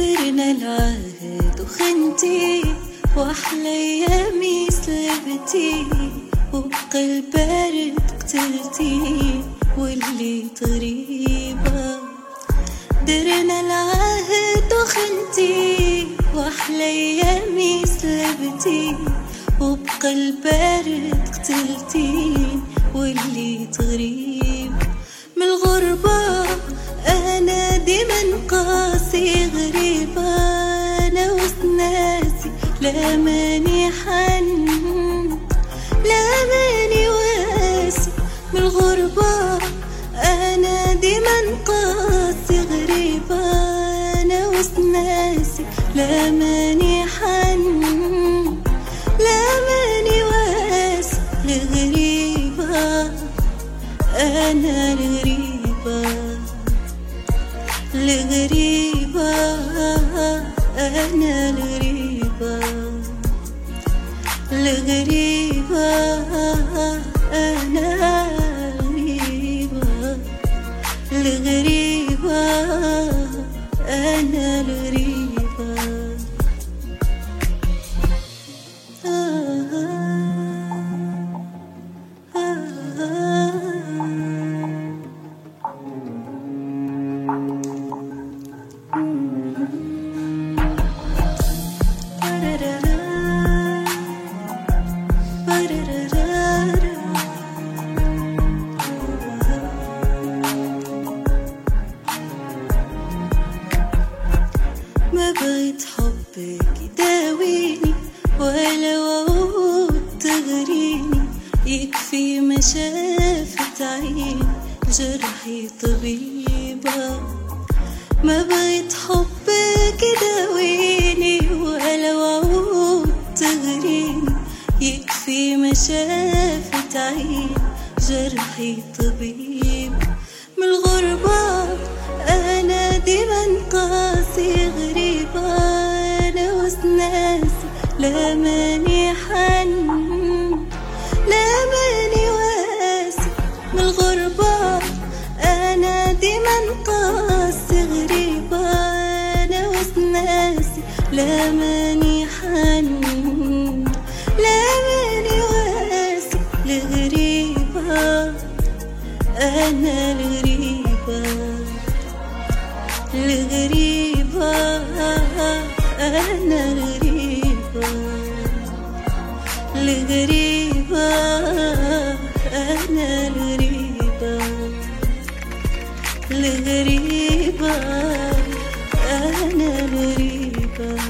درنا العهد وخنتي واحلى ايامي سلبتي وبقلب بارد قتلتي واللي طريبة. درنا العهد وخنتي واحلى ايامي سلبتي وبقلب بارد قتلتي واللي تغريب ناسي لا ماني حن لا ماني واسي من الغربة أنا ديما قاسي غريبة أنا وسط ناسي لا ماني حن لا ماني واسي الغريبة أنا الغريبة. الغريبة أنا الغريبة. الغريبة أنا الغريبة. ما بغيت حبك يداويني ولا وعود تغريني. يكفي ما شافت عيني جرحي طبيبة. ما بغيت حبك يداويني ولا وعود تغريني. يكفي ما شافت عيني جرحي طبيب من الغربة أنا ديما قاسي لا ماني حن لا ماني واسي من الغربة. أنا ديما قاسي غريبة أنا وسط ناسي لا ماني حن لا ماني واسي الغريبة أنا الغريبة الغريبة أنا الغريبة الغريبة أنا الغريبة. الغريبة أنا الغريبة.